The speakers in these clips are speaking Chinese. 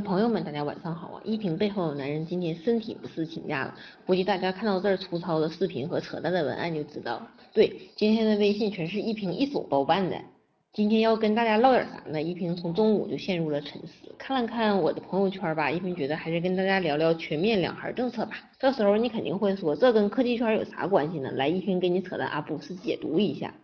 朋友们，大家晚上好啊！依萍背后的男人今天身体不适请假了，估计大家看到这儿粗糙的视频和扯淡的文案就知道了。对，今天的微信全是依萍一手包办的。今天要跟大家唠点啥呢？依萍从中午就陷入了沉思，看了看我的朋友圈吧，依萍觉得还是跟大家聊聊全面两孩政策吧。这时候你肯定会说，这跟科技圈有啥关系呢？来，依萍给你扯淡啊，不是解读一下。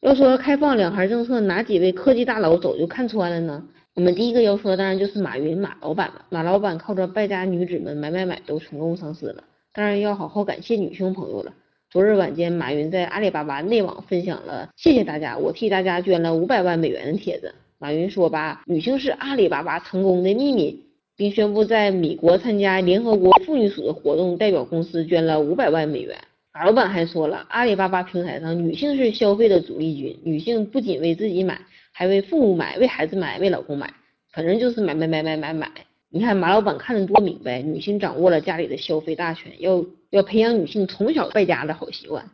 要说开放两孩政策，哪几位科技大佬早就看穿了呢？我们第一个要说的当然就是马云马老板了。马老板靠着败家女子们买买买都成功上市了，当然要好好感谢女性朋友了。昨日晚间，马云在阿里巴巴内网分享了谢谢大家，我替大家捐了五百万美元的帖子。马云说吧，女性是阿里巴巴成功的秘密，并宣布在米国参加联合国妇女署的活动，代表公司捐了五百万美元。马老板还说了，阿里巴巴平台上女性是消费的主力军，女性不仅为自己买。还为父母买，为孩子买，为老公买，反正就是买买买买买买。你看马老板看得多明白，女性掌握了家里的消费大权，要要培养女性从小败家的好习惯。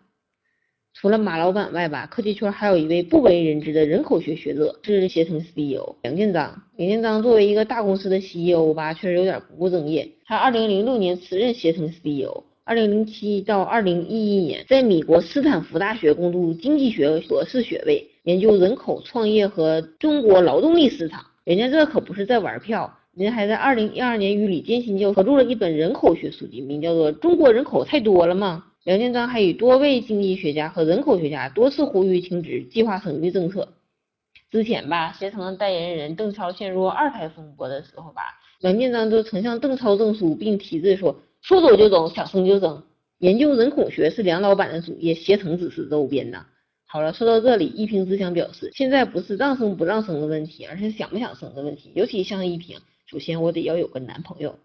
除了马老板外吧，科技圈还有一位不为人知的人口学学者，是携程 CEO 梁建章。梁建章作为一个大公司的 CEO 吧，确实有点不务正业。他二零零六年辞任携程 CEO，二零零七到二零一一年在美国斯坦福大学攻读经济学博士学位。研究人口、创业和中国劳动力市场，人家这可不是在玩票，人家还在二零一二年与李建新教授合著了一本人口学书籍，名叫做《中国人口太多了吗》。梁建章还与多位经济学家和人口学家多次呼吁停止计划生育政策。之前吧，携程的代言人邓超陷入二胎风波的时候吧，梁建章就曾向邓超证书，并提字说：“说走就走，想生就生。”研究人口学是梁老板的主业，携程只是周边的。好了，说到这里，依萍只想表示，现在不是让生不让生的问题，而是想不想生的问题。尤其像依萍，首先我得要有个男朋友。